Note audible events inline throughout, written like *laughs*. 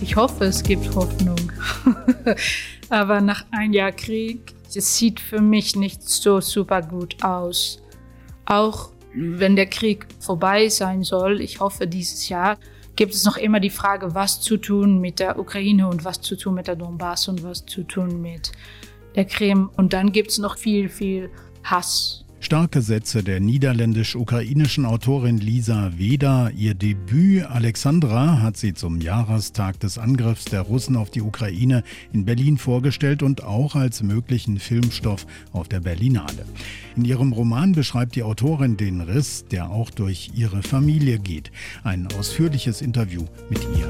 Ich hoffe, es gibt Hoffnung. *laughs* Aber nach einem Jahr Krieg, es sieht für mich nicht so super gut aus. Auch wenn der Krieg vorbei sein soll, ich hoffe dieses Jahr, gibt es noch immer die Frage, was zu tun mit der Ukraine und was zu tun mit der Donbass und was zu tun mit der Krim. Und dann gibt es noch viel, viel Hass Starke Sätze der niederländisch-ukrainischen Autorin Lisa Weda. Ihr Debüt Alexandra hat sie zum Jahrestag des Angriffs der Russen auf die Ukraine in Berlin vorgestellt und auch als möglichen Filmstoff auf der Berlinale. In ihrem Roman beschreibt die Autorin den Riss, der auch durch ihre Familie geht. Ein ausführliches Interview mit ihr.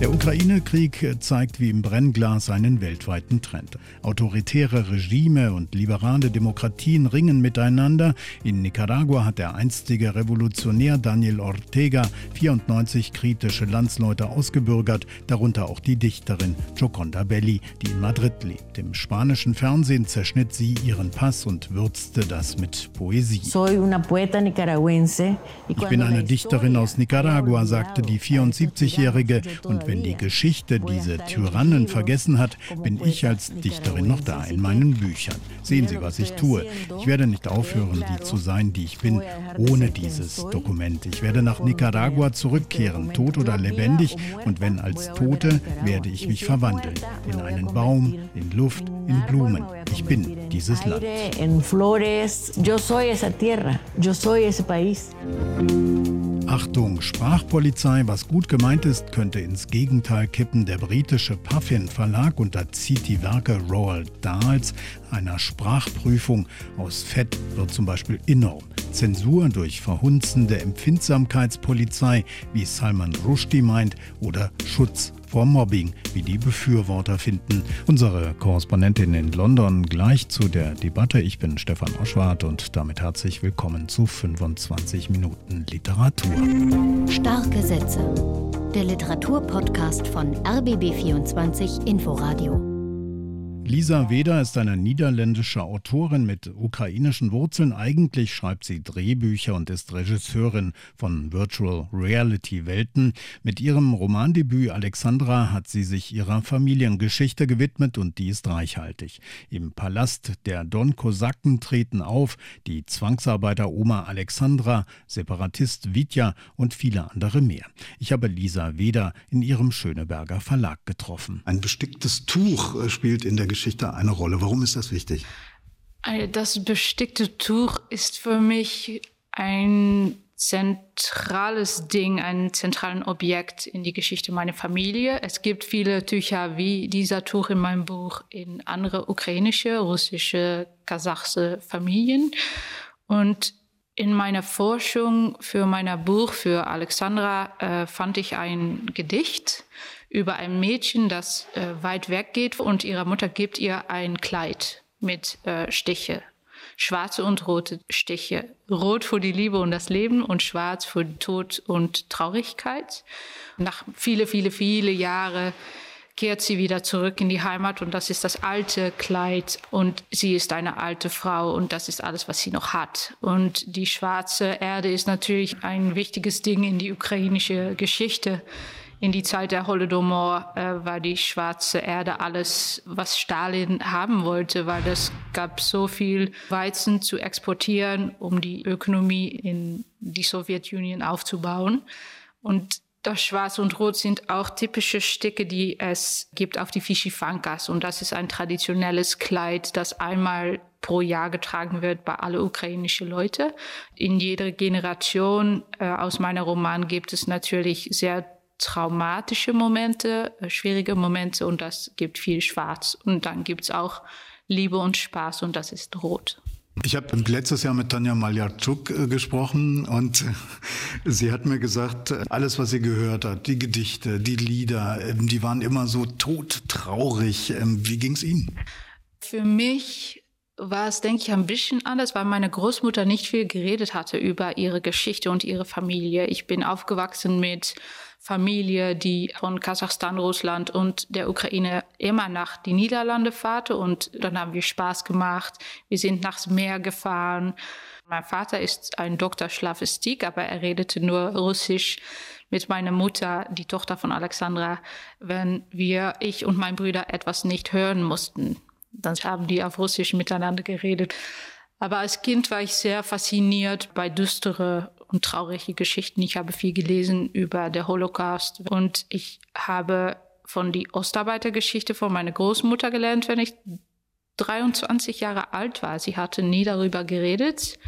Der Ukraine-Krieg zeigt wie im Brennglas einen weltweiten Trend. Autoritäre Regime und liberale Demokratien ringen miteinander. In Nicaragua hat der einstige Revolutionär Daniel Ortega 94 kritische Landsleute ausgebürgert, darunter auch die Dichterin Gioconda Belli, die in Madrid lebt. Im spanischen Fernsehen zerschnitt sie ihren Pass und würzte das mit Poesie. Ich bin eine Dichterin aus Nicaragua, sagte die 74-Jährige und wenn die Geschichte diese Tyrannen vergessen hat, bin ich als Dichterin noch da in meinen Büchern. Sehen Sie, was ich tue. Ich werde nicht aufhören, die zu sein, die ich bin, ohne dieses Dokument. Ich werde nach Nicaragua zurückkehren, tot oder lebendig, und wenn als Tote, werde ich mich verwandeln. In einen Baum, in Luft, in Blumen. Ich bin dieses Land. Achtung, Sprachpolizei, was gut gemeint ist, könnte ins Gegenteil kippen. Der britische Puffin Verlag unterzieht die Werke Roald Dahls einer Sprachprüfung. Aus Fett wird zum Beispiel enorm. Zensur durch verhunzende Empfindsamkeitspolizei, wie Salman Rushdie meint, oder Schutz vor Mobbing, wie die Befürworter finden. Unsere Korrespondentin in London gleich zu der Debatte. Ich bin Stefan Oschwart und damit herzlich willkommen zu 25 Minuten Literatur. Starke Sätze. Der Literaturpodcast von RBB24 Inforadio. Lisa Weder ist eine niederländische Autorin mit ukrainischen Wurzeln. Eigentlich schreibt sie Drehbücher und ist Regisseurin von Virtual Reality Welten. Mit ihrem Romandebüt Alexandra hat sie sich ihrer Familiengeschichte gewidmet und die ist reichhaltig. Im Palast der Don Kosaken treten auf die Zwangsarbeiter Oma Alexandra, Separatist Vitya und viele andere mehr. Ich habe Lisa Weder in ihrem Schöneberger Verlag getroffen. Ein besticktes Tuch spielt in der Geschichte Geschichte eine Rolle. Warum ist das wichtig? Äh, das bestickte Tuch ist für mich ein zentrales Ding, ein zentrales Objekt in die Geschichte meiner Familie. Es gibt viele Tücher wie dieser Tuch in meinem Buch in andere ukrainische, russische, kasachische Familien. Und in meiner Forschung für mein Buch für Alexandra äh, fand ich ein Gedicht über ein Mädchen, das äh, weit weg geht und ihre Mutter gibt ihr ein Kleid mit äh, Stiche. Schwarze und rote Stiche. Rot für die Liebe und das Leben und schwarz für Tod und Traurigkeit. Nach viele, viele, viele Jahre kehrt sie wieder zurück in die Heimat und das ist das alte Kleid und sie ist eine alte Frau und das ist alles, was sie noch hat. Und die schwarze Erde ist natürlich ein wichtiges Ding in die ukrainische Geschichte in die Zeit der Holodomor äh, war die schwarze Erde alles, was Stalin haben wollte, weil es gab so viel Weizen zu exportieren, um die Ökonomie in die Sowjetunion aufzubauen. Und das Schwarz und Rot sind auch typische Stücke, die es gibt auf die Fischifankas. Und das ist ein traditionelles Kleid, das einmal pro Jahr getragen wird bei alle ukrainischen Leute. In jeder Generation äh, aus meiner Roman gibt es natürlich sehr traumatische Momente, äh, schwierige Momente und das gibt viel Schwarz. Und dann gibt es auch Liebe und Spaß und das ist Rot. Ich habe letztes Jahr mit Tanja Maljarczuk äh, gesprochen und äh, sie hat mir gesagt, alles, was sie gehört hat, die Gedichte, die Lieder, ähm, die waren immer so todtraurig. Ähm, wie ging es Ihnen? Für mich war es, denke ich, ein bisschen anders, weil meine Großmutter nicht viel geredet hatte über ihre Geschichte und ihre Familie. Ich bin aufgewachsen mit Familie, die von Kasachstan, Russland und der Ukraine immer nach die Niederlande fahrte und dann haben wir Spaß gemacht. Wir sind nachs Meer gefahren. Mein Vater ist ein Doktor Schlavistik, aber er redete nur Russisch mit meiner Mutter, die Tochter von Alexandra, wenn wir, ich und mein Bruder etwas nicht hören mussten. Dann haben die auf Russisch miteinander geredet. Aber als Kind war ich sehr fasziniert bei düstere und traurige Geschichten. Ich habe viel gelesen über den Holocaust und ich habe von die Ostarbeitergeschichte von meiner Großmutter gelernt, wenn ich 23 Jahre alt war. Sie hatte nie darüber geredet.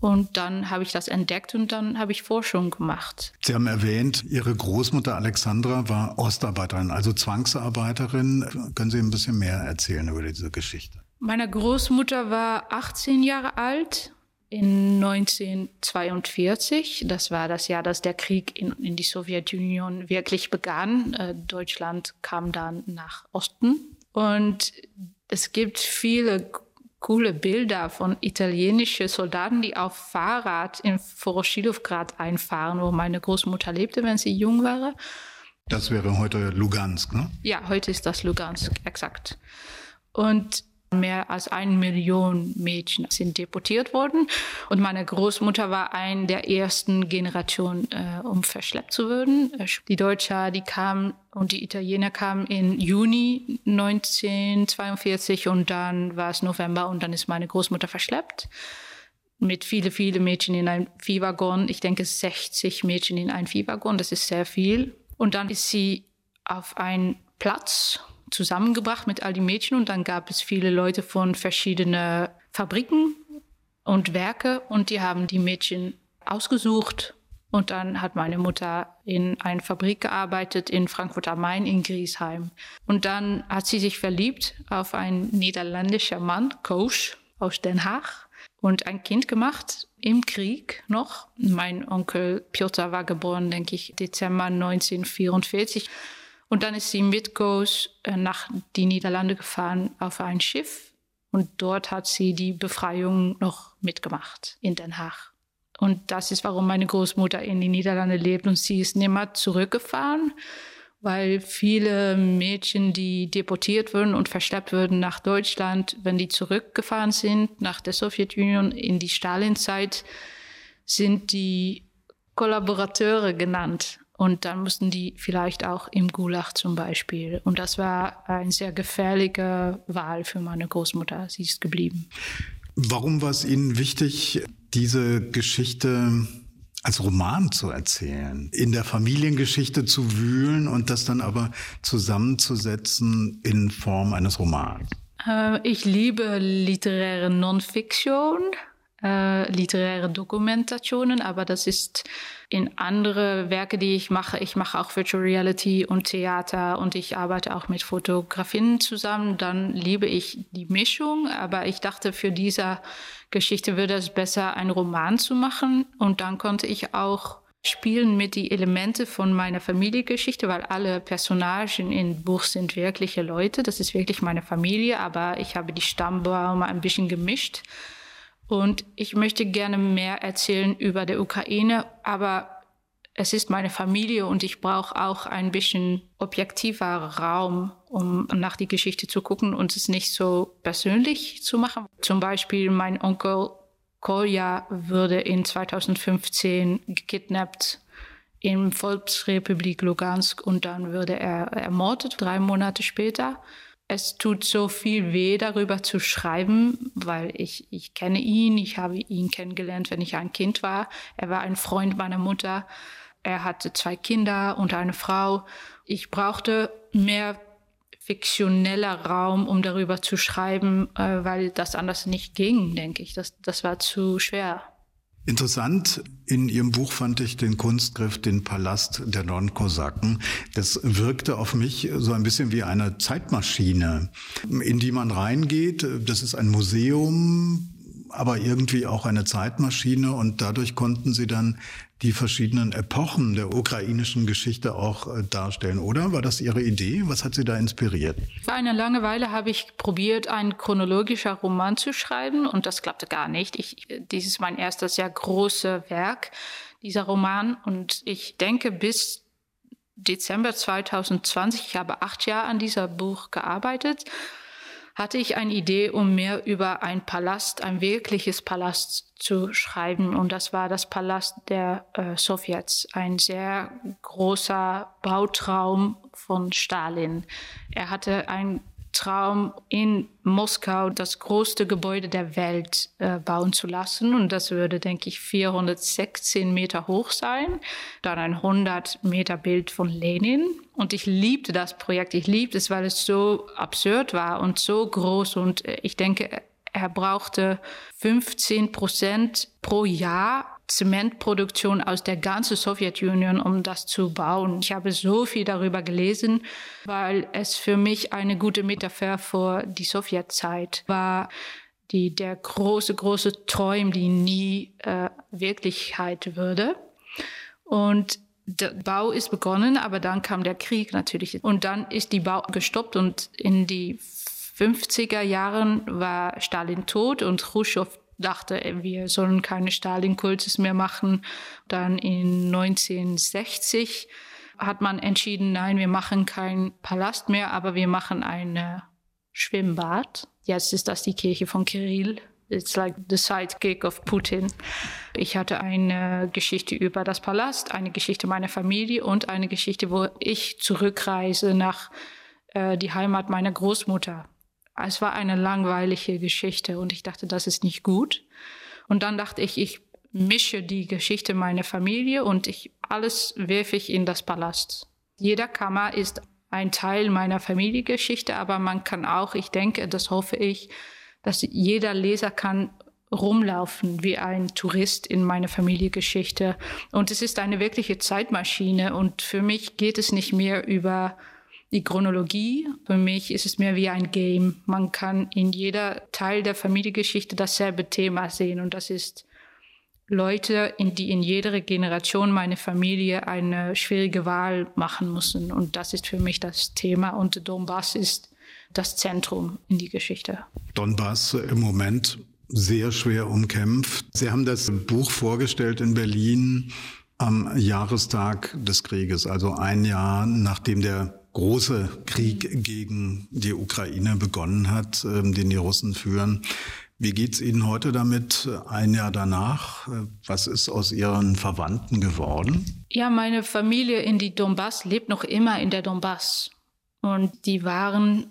Und dann habe ich das entdeckt und dann habe ich Forschung gemacht. Sie haben erwähnt, Ihre Großmutter Alexandra war Ostarbeiterin, also Zwangsarbeiterin. Können Sie ein bisschen mehr erzählen über diese Geschichte? Meine Großmutter war 18 Jahre alt in 1942. Das war das Jahr, dass der Krieg in, in die Sowjetunion wirklich begann. Äh, Deutschland kam dann nach Osten. Und es gibt viele coole Bilder von italienischen Soldaten, die auf Fahrrad in Voroshilowgrad einfahren, wo meine Großmutter lebte, wenn sie jung war. Das wäre heute Lugansk, ne? Ja, heute ist das Lugansk, exakt. Und Mehr als eine Million Mädchen sind deportiert worden. Und meine Großmutter war eine der ersten Generationen, äh, um verschleppt zu werden. Die Deutsche, die kamen und die Italiener kamen im Juni 1942 und dann war es November und dann ist meine Großmutter verschleppt. Mit viele, viele Mädchen in einem Viehwaggon. Ich denke 60 Mädchen in einem Viehwaggon, das ist sehr viel. Und dann ist sie auf einen Platz zusammengebracht mit all den Mädchen und dann gab es viele Leute von verschiedenen Fabriken und Werke und die haben die Mädchen ausgesucht und dann hat meine Mutter in einer Fabrik gearbeitet in Frankfurt am Main in Griesheim. Und dann hat sie sich verliebt auf einen niederländischen Mann, Koos, aus Den Haag und ein Kind gemacht im Krieg noch. Mein Onkel Piotr war geboren, denke ich, Dezember 1944. Und dann ist sie mit Goes äh, nach die Niederlande gefahren auf ein Schiff. Und dort hat sie die Befreiung noch mitgemacht in Den Haag. Und das ist, warum meine Großmutter in die Niederlande lebt. Und sie ist nimmer zurückgefahren, weil viele Mädchen, die deportiert wurden und verschleppt wurden nach Deutschland, wenn die zurückgefahren sind nach der Sowjetunion in die Stalinzeit, sind die Kollaborateure genannt. Und dann mussten die vielleicht auch im Gulag zum Beispiel. Und das war eine sehr gefährliche Wahl für meine Großmutter. Sie ist geblieben. Warum war es Ihnen wichtig, diese Geschichte als Roman zu erzählen, in der Familiengeschichte zu wühlen und das dann aber zusammenzusetzen in Form eines Romans? Äh, ich liebe literäre Non-Fiction äh, literaire Dokumentationen, aber das ist in andere Werke, die ich mache. Ich mache auch Virtual Reality und Theater und ich arbeite auch mit Fotografinnen zusammen. Dann liebe ich die Mischung, aber ich dachte, für diese Geschichte würde es besser, einen Roman zu machen und dann konnte ich auch spielen mit die Elemente von meiner Familiengeschichte, weil alle Personagen im Buch sind wirkliche Leute. Das ist wirklich meine Familie, aber ich habe die Stammbäume ein bisschen gemischt. Und ich möchte gerne mehr erzählen über die Ukraine, aber es ist meine Familie und ich brauche auch ein bisschen objektiver Raum, um nach die Geschichte zu gucken und es nicht so persönlich zu machen. Zum Beispiel mein Onkel Kolja wurde in 2015 gekidnappt in Volksrepublik Lugansk und dann wurde er ermordet, drei Monate später es tut so viel weh, darüber zu schreiben, weil ich, ich kenne ihn, ich habe ihn kennengelernt, wenn ich ein Kind war. Er war ein Freund meiner Mutter. Er hatte zwei Kinder und eine Frau. Ich brauchte mehr fiktioneller Raum, um darüber zu schreiben, äh, weil das anders nicht ging, denke ich. Das, das war zu schwer. Interessant in Ihrem Buch fand ich den Kunstgriff, den Palast der Nonkosaken. Das wirkte auf mich so ein bisschen wie eine Zeitmaschine, in die man reingeht. Das ist ein Museum aber irgendwie auch eine Zeitmaschine und dadurch konnten Sie dann die verschiedenen Epochen der ukrainischen Geschichte auch äh, darstellen, oder? War das Ihre Idee? Was hat Sie da inspiriert? Für eine lange Weile habe ich probiert, einen chronologischen Roman zu schreiben und das klappte gar nicht. Ich, dies ist mein erstes sehr großes Werk, dieser Roman und ich denke bis Dezember 2020, ich habe acht Jahre an diesem Buch gearbeitet, hatte ich eine Idee, um mehr über ein Palast, ein wirkliches Palast zu schreiben. Und das war das Palast der äh, Sowjets, ein sehr großer Bautraum von Stalin. Er hatte ein Traum, in Moskau das größte Gebäude der Welt äh, bauen zu lassen. Und das würde, denke ich, 416 Meter hoch sein. Dann ein 100 Meter Bild von Lenin. Und ich liebte das Projekt. Ich liebte es, weil es so absurd war und so groß. Und äh, ich denke, er brauchte 15 Prozent pro Jahr Zementproduktion aus der ganzen Sowjetunion, um das zu bauen. Ich habe so viel darüber gelesen, weil es für mich eine gute Metapher vor die Sowjetzeit war. Die, der große, große Träum, die nie äh, Wirklichkeit würde. Und der Bau ist begonnen, aber dann kam der Krieg natürlich. Und dann ist die Bau gestoppt und in die 50er Jahren war Stalin tot und Khrushchev dachte, wir sollen keine Stalin-Kultus mehr machen. Dann in 1960 hat man entschieden, nein, wir machen keinen Palast mehr, aber wir machen ein Schwimmbad. Jetzt ist das die Kirche von Kirill. It's like the sidekick of Putin. Ich hatte eine Geschichte über das Palast, eine Geschichte meiner Familie und eine Geschichte, wo ich zurückreise nach äh, die Heimat meiner Großmutter. Es war eine langweilige Geschichte und ich dachte, das ist nicht gut. Und dann dachte ich, ich mische die Geschichte meiner Familie und ich alles werfe ich in das Palast. Jeder Kammer ist ein Teil meiner Familiengeschichte, aber man kann auch, ich denke, das hoffe ich, dass jeder Leser kann rumlaufen wie ein Tourist in meine Familiengeschichte. Und es ist eine wirkliche Zeitmaschine. Und für mich geht es nicht mehr über die Chronologie. Für mich ist es mehr wie ein Game. Man kann in jeder Teil der Familiengeschichte dasselbe Thema sehen und das ist Leute, in die in jeder Generation meine Familie eine schwierige Wahl machen müssen. Und das ist für mich das Thema. Und Donbass ist das Zentrum in die Geschichte. Donbass im Moment sehr schwer umkämpft. Sie haben das Buch vorgestellt in Berlin am Jahrestag des Krieges, also ein Jahr nachdem der große Krieg gegen die Ukraine begonnen hat, ähm, den die Russen führen. Wie geht's Ihnen heute damit, ein Jahr danach? Was ist aus Ihren Verwandten geworden? Ja, meine Familie in die Donbass lebt noch immer in der Donbass. Und die waren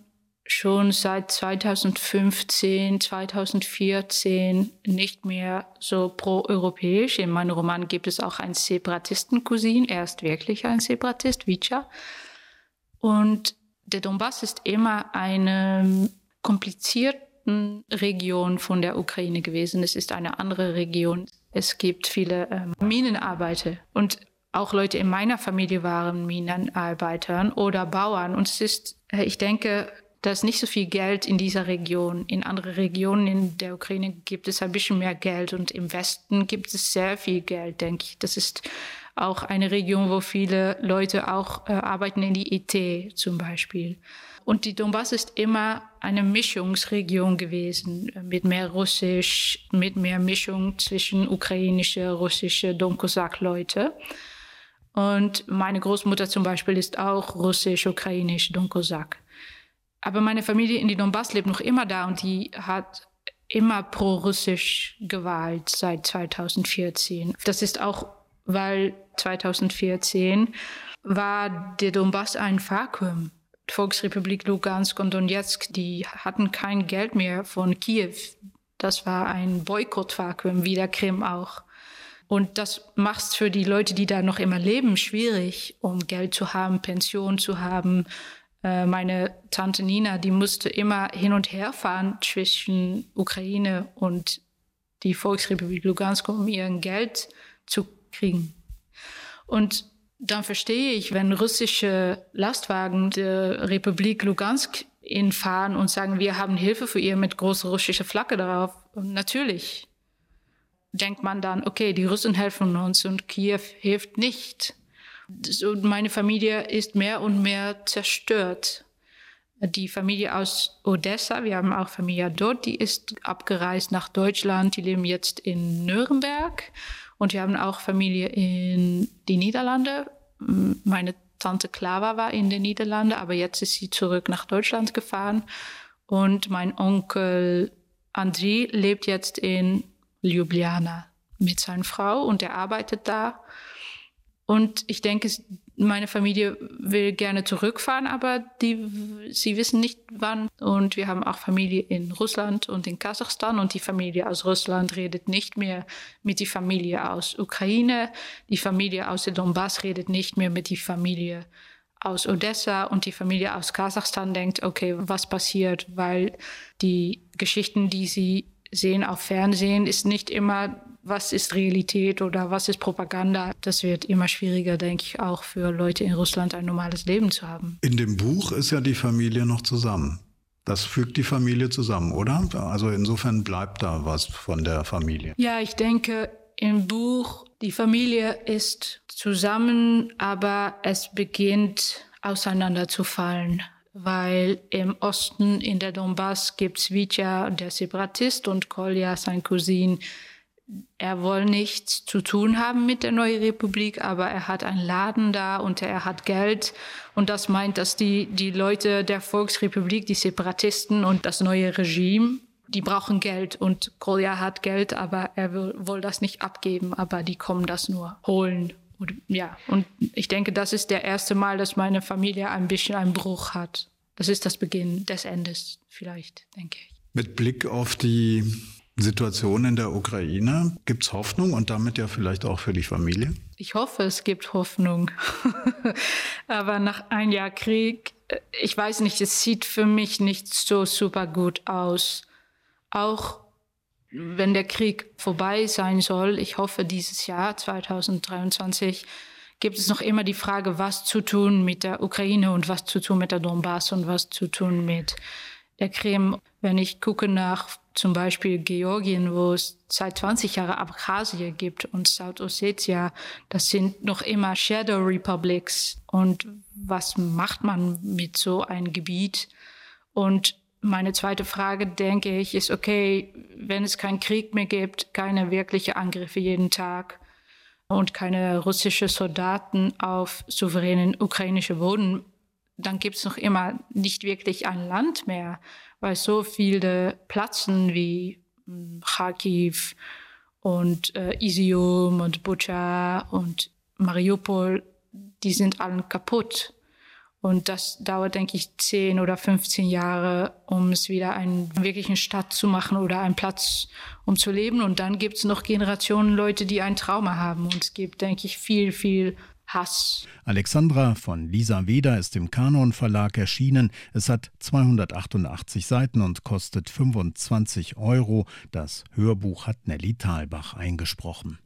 schon seit 2015, 2014 nicht mehr so pro-europäisch. In meinem Roman gibt es auch einen Separatisten-Cousin. Er ist wirklich ein Separatist, Vicha. Und der Donbass ist immer eine komplizierte Region von der Ukraine gewesen. Es ist eine andere Region. Es gibt viele ähm, Minenarbeiter und auch Leute in meiner Familie waren Minenarbeiter oder Bauern. Und es ist, äh, ich denke, da ist nicht so viel Geld in dieser Region. In anderen Regionen in der Ukraine gibt es ein bisschen mehr Geld und im Westen gibt es sehr viel Geld, denke ich. Das ist auch eine Region, wo viele Leute auch äh, arbeiten in die IT zum Beispiel. Und die Donbass ist immer eine Mischungsregion gewesen, äh, mit mehr Russisch, mit mehr Mischung zwischen ukrainische, russische Donkosak-Leute. Und meine Großmutter zum Beispiel ist auch russisch, ukrainisch, Donkosak. Aber meine Familie in die Donbass lebt noch immer da und die hat immer pro-russisch gewählt seit 2014. Das ist auch, weil 2014 war der Donbass ein Vakuum. Die Volksrepublik Lugansk und Donetsk, die hatten kein Geld mehr von Kiew. Das war ein Boykottvakuum, wie der Krim auch. Und das macht es für die Leute, die da noch immer leben, schwierig, um Geld zu haben, Pension zu haben. Äh, meine Tante Nina, die musste immer hin und her fahren zwischen Ukraine und die Volksrepublik Lugansk, um ihr Geld zu kriegen. Und dann verstehe ich, wenn russische Lastwagen der Republik Lugansk fahren und sagen, wir haben Hilfe für ihr mit großer russischer Flagge darauf, Und natürlich denkt man dann, okay, die Russen helfen uns und Kiew hilft nicht. Und meine Familie ist mehr und mehr zerstört. Die Familie aus Odessa, wir haben auch Familie dort, die ist abgereist nach Deutschland, die leben jetzt in Nürnberg. Und wir haben auch Familie in die Niederlande. Meine Tante Clara war in den Niederlanden, aber jetzt ist sie zurück nach Deutschland gefahren. Und mein Onkel André lebt jetzt in Ljubljana mit seiner Frau und er arbeitet da. Und ich denke, meine Familie will gerne zurückfahren, aber die, sie wissen nicht wann. Und wir haben auch Familie in Russland und in Kasachstan. Und die Familie aus Russland redet nicht mehr mit der Familie aus Ukraine. Die Familie aus der Donbass redet nicht mehr mit der Familie aus Odessa. Und die Familie aus Kasachstan denkt, okay, was passiert? Weil die Geschichten, die sie sehen auf Fernsehen, ist nicht immer, was ist Realität oder was ist Propaganda. Das wird immer schwieriger, denke ich, auch für Leute in Russland ein normales Leben zu haben. In dem Buch ist ja die Familie noch zusammen. Das fügt die Familie zusammen, oder? Also insofern bleibt da was von der Familie. Ja, ich denke, im Buch, die Familie ist zusammen, aber es beginnt auseinanderzufallen weil im Osten in der Donbass gibt's Vitya, der Separatist, und Kolja, sein Cousin. Er will nichts zu tun haben mit der neuen Republik, aber er hat einen Laden da und er hat Geld. Und das meint, dass die, die Leute der Volksrepublik, die Separatisten und das neue Regime, die brauchen Geld und Kolja hat Geld, aber er will, will das nicht abgeben, aber die kommen das nur holen und, ja, und ich denke, das ist der erste Mal, dass meine Familie ein bisschen einen Bruch hat. Das ist das Beginn des Endes, vielleicht, denke ich. Mit Blick auf die Situation in der Ukraine, gibt es Hoffnung und damit ja vielleicht auch für die Familie? Ich hoffe, es gibt Hoffnung. *laughs* Aber nach einem Jahr Krieg, äh, ich weiß nicht, es sieht für mich nicht so super gut aus. Auch wenn der Krieg vorbei sein soll, ich hoffe dieses Jahr 2023, gibt es noch immer die Frage, was zu tun mit der Ukraine und was zu tun mit der Donbass und was zu tun mit der Krim. Wenn ich gucke nach zum Beispiel Georgien, wo es seit 20 Jahren Abkhazien gibt und Südossetien, das sind noch immer Shadow Republics. Und was macht man mit so einem Gebiet? Und meine zweite Frage, denke ich, ist, okay, wenn es keinen Krieg mehr gibt, keine wirkliche Angriffe jeden Tag und keine russische Soldaten auf souveränen ukrainischen Boden, dann gibt es noch immer nicht wirklich ein Land mehr, weil so viele Plätzen wie hm, Kharkiv und äh, Isium und Bucha und Mariupol, die sind allen kaputt. Und das dauert, denke ich, 10 oder 15 Jahre, um es wieder einen wirklichen Stadt zu machen oder einen Platz, um zu leben. Und dann gibt es noch Generationen Leute, die ein Trauma haben. Und es gibt, denke ich, viel, viel Hass. Alexandra von Lisa Weder ist im Kanon Verlag erschienen. Es hat 288 Seiten und kostet 25 Euro. Das Hörbuch hat Nelly Thalbach eingesprochen.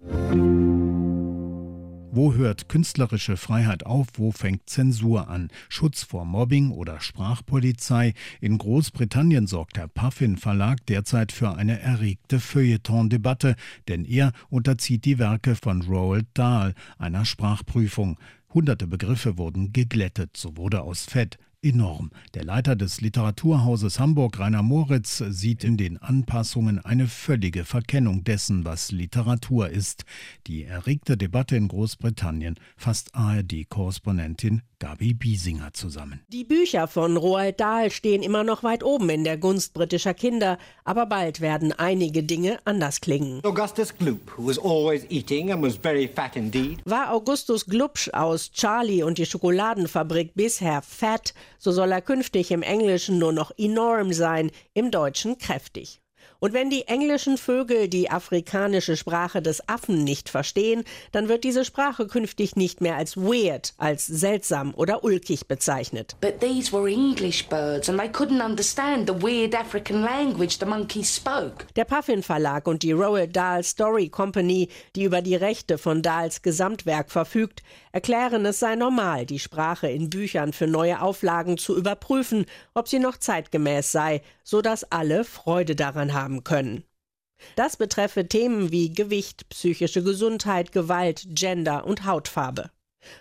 Wo hört künstlerische Freiheit auf? Wo fängt Zensur an? Schutz vor Mobbing oder Sprachpolizei? In Großbritannien sorgt der Puffin Verlag derzeit für eine erregte Feuilleton-Debatte, denn er unterzieht die Werke von Roald Dahl einer Sprachprüfung. Hunderte Begriffe wurden geglättet, so wurde aus Fett enorm. Der Leiter des Literaturhauses Hamburg, Rainer Moritz, sieht in den Anpassungen eine völlige Verkennung dessen, was Literatur ist. Die erregte Debatte in Großbritannien fasst ARD-Korrespondentin Gabi Biesinger zusammen. Die Bücher von Roald Dahl stehen immer noch weit oben in der Gunst britischer Kinder, aber bald werden einige Dinge anders klingen. Augustus Gloop, who was always eating and was very fat indeed. War Augustus Glubsch aus Charlie und die Schokoladenfabrik bisher fat, so soll er künftig im Englischen nur noch enorm sein, im Deutschen kräftig. Und wenn die englischen Vögel die afrikanische Sprache des Affen nicht verstehen, dann wird diese Sprache künftig nicht mehr als weird, als seltsam oder ulkig bezeichnet. But these were English birds and they couldn't understand the weird African language the monkeys spoke. Der Puffin Verlag und die Roald Dahl Story Company, die über die Rechte von Dahls Gesamtwerk verfügt, erklären, es sei normal, die Sprache in Büchern für neue Auflagen zu überprüfen, ob sie noch zeitgemäß sei, so dass alle Freude daran haben können. Das betreffe Themen wie Gewicht, psychische Gesundheit, Gewalt, Gender und Hautfarbe.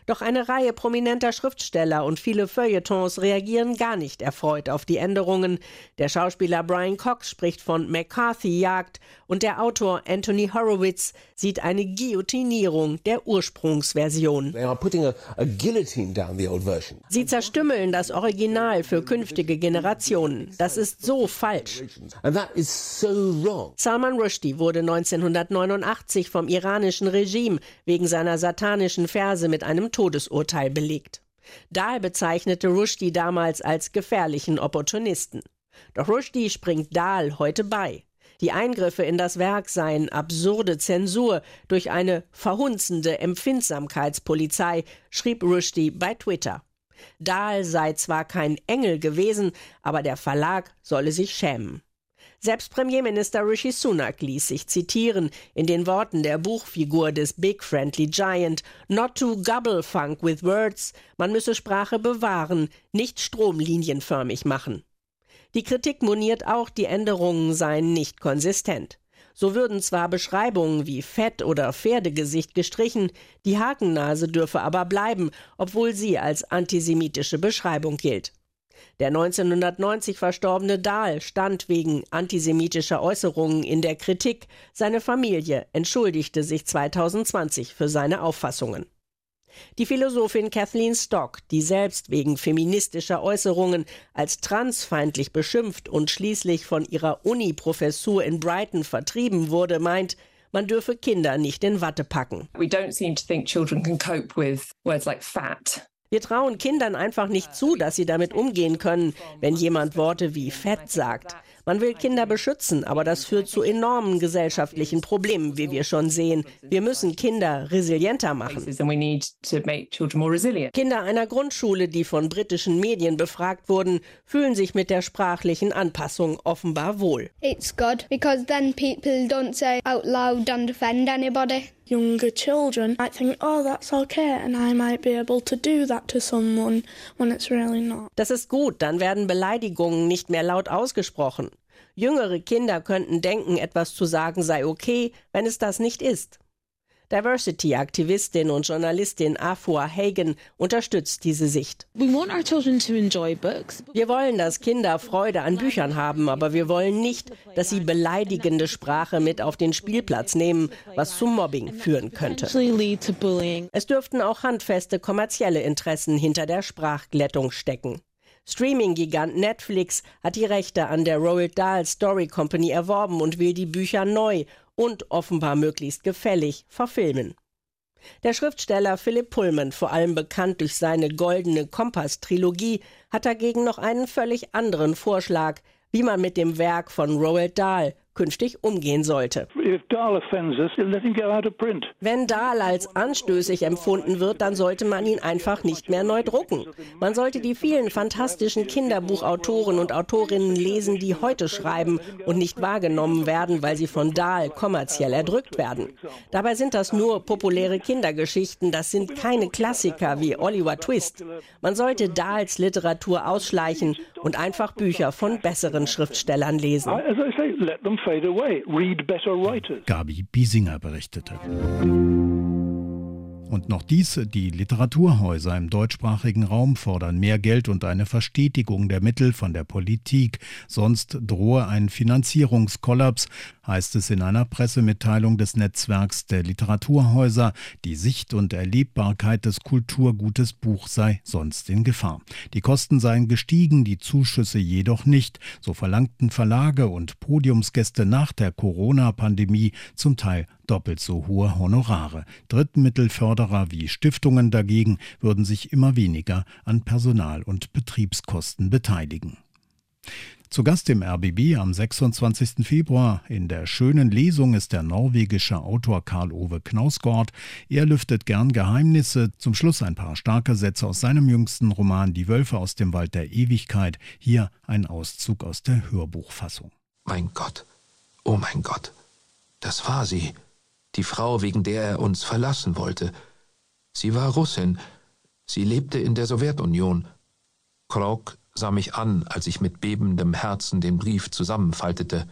Doch eine Reihe prominenter Schriftsteller und viele Feuilletons reagieren gar nicht erfreut auf die Änderungen. Der Schauspieler Brian Cox spricht von McCarthy-Jagd und der Autor Anthony Horowitz sieht eine Guillotinierung der Ursprungsversion. Sie zerstümmeln das Original für künftige Generationen. Das ist so falsch. Salman Rushdie wurde 1989 vom iranischen Regime wegen seiner satanischen Verse mit einem Todesurteil belegt. Dahl bezeichnete Rushdie damals als gefährlichen Opportunisten. Doch Rushdie springt Dahl heute bei. Die Eingriffe in das Werk seien absurde Zensur durch eine verhunzende Empfindsamkeitspolizei, schrieb Rushdie bei Twitter. Dahl sei zwar kein Engel gewesen, aber der Verlag solle sich schämen. Selbst Premierminister Rishi Sunak ließ sich zitieren in den Worten der Buchfigur des Big Friendly Giant Not to gobble funk with words, man müsse Sprache bewahren, nicht stromlinienförmig machen. Die Kritik moniert auch, die Änderungen seien nicht konsistent. So würden zwar Beschreibungen wie Fett oder Pferdegesicht gestrichen, die Hakennase dürfe aber bleiben, obwohl sie als antisemitische Beschreibung gilt. Der 1990 verstorbene Dahl stand wegen antisemitischer Äußerungen in der Kritik. Seine Familie entschuldigte sich 2020 für seine Auffassungen. Die Philosophin Kathleen Stock, die selbst wegen feministischer Äußerungen als transfeindlich beschimpft und schließlich von ihrer Uni-Professur in Brighton vertrieben wurde, meint, man dürfe Kinder nicht in Watte packen. We don't seem to think children can cope with words like fat wir trauen Kindern einfach nicht zu, dass sie damit umgehen können, wenn jemand Worte wie fett sagt. Man will Kinder beschützen, aber das führt zu enormen gesellschaftlichen Problemen, wie wir schon sehen. Wir müssen Kinder resilienter machen. Kinder einer Grundschule, die von britischen Medien befragt wurden, fühlen sich mit der sprachlichen Anpassung offenbar wohl. It's good because then people don't say out loud and offend anybody younger children might think, oh, that's okay, and I might be able to do that to someone when it's really not. Das ist gut, dann werden Beleidigungen nicht mehr laut ausgesprochen. Jüngere Kinder könnten denken, etwas zu sagen sei okay, wenn es das nicht ist. Diversity-Aktivistin und Journalistin Afua Hagen unterstützt diese Sicht. Wir wollen, dass Kinder Freude an Büchern haben, aber wir wollen nicht, dass sie beleidigende Sprache mit auf den Spielplatz nehmen, was zu Mobbing führen könnte. Es dürften auch handfeste kommerzielle Interessen hinter der Sprachglättung stecken. Streaming-Gigant Netflix hat die Rechte an der Roald Dahl Story Company erworben und will die Bücher neu und offenbar möglichst gefällig verfilmen. Der Schriftsteller Philipp Pullman, vor allem bekannt durch seine Goldene Kompass-Trilogie, hat dagegen noch einen völlig anderen Vorschlag, wie man mit dem Werk von Roald Dahl künftig umgehen sollte. Wenn Dahl als anstößig empfunden wird, dann sollte man ihn einfach nicht mehr neu drucken. Man sollte die vielen fantastischen Kinderbuchautoren und Autorinnen lesen, die heute schreiben und nicht wahrgenommen werden, weil sie von Dahl kommerziell erdrückt werden. Dabei sind das nur populäre Kindergeschichten, das sind keine Klassiker wie Oliver Twist. Man sollte Dahls Literatur ausschleichen und einfach Bücher von besseren Schriftstellern lesen fade away. Read better writers. Gabi Biesinger berichtete. Und noch dies, die Literaturhäuser im deutschsprachigen Raum fordern mehr Geld und eine Verstetigung der Mittel von der Politik, sonst drohe ein Finanzierungskollaps, heißt es in einer Pressemitteilung des Netzwerks der Literaturhäuser, die Sicht und Erlebbarkeit des Kulturgutes Buch sei sonst in Gefahr. Die Kosten seien gestiegen, die Zuschüsse jedoch nicht, so verlangten Verlage und Podiumsgäste nach der Corona-Pandemie zum Teil doppelt so hohe Honorare. Drittmittelförderer wie Stiftungen dagegen würden sich immer weniger an Personal- und Betriebskosten beteiligen. Zu Gast im RBB am 26. Februar in der schönen Lesung ist der norwegische Autor Karl-Ove Knausgård. Er lüftet gern Geheimnisse. Zum Schluss ein paar starke Sätze aus seinem jüngsten Roman Die Wölfe aus dem Wald der Ewigkeit. Hier ein Auszug aus der Hörbuchfassung. Mein Gott, oh mein Gott, das war sie die Frau, wegen der er uns verlassen wollte. Sie war Russin. Sie lebte in der Sowjetunion. Krok sah mich an, als ich mit bebendem Herzen den Brief zusammenfaltete.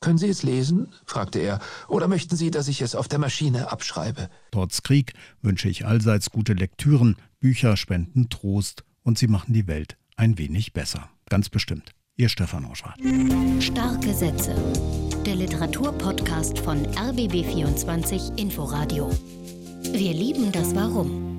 Können Sie es lesen? fragte er. Oder möchten Sie, dass ich es auf der Maschine abschreibe? Trotz Krieg wünsche ich allseits gute Lektüren. Bücher spenden Trost und sie machen die Welt ein wenig besser. Ganz bestimmt. Ihr Stefan Oschwart. Starke Sätze. Der Literaturpodcast von RBB24 Inforadio. Wir lieben das Warum.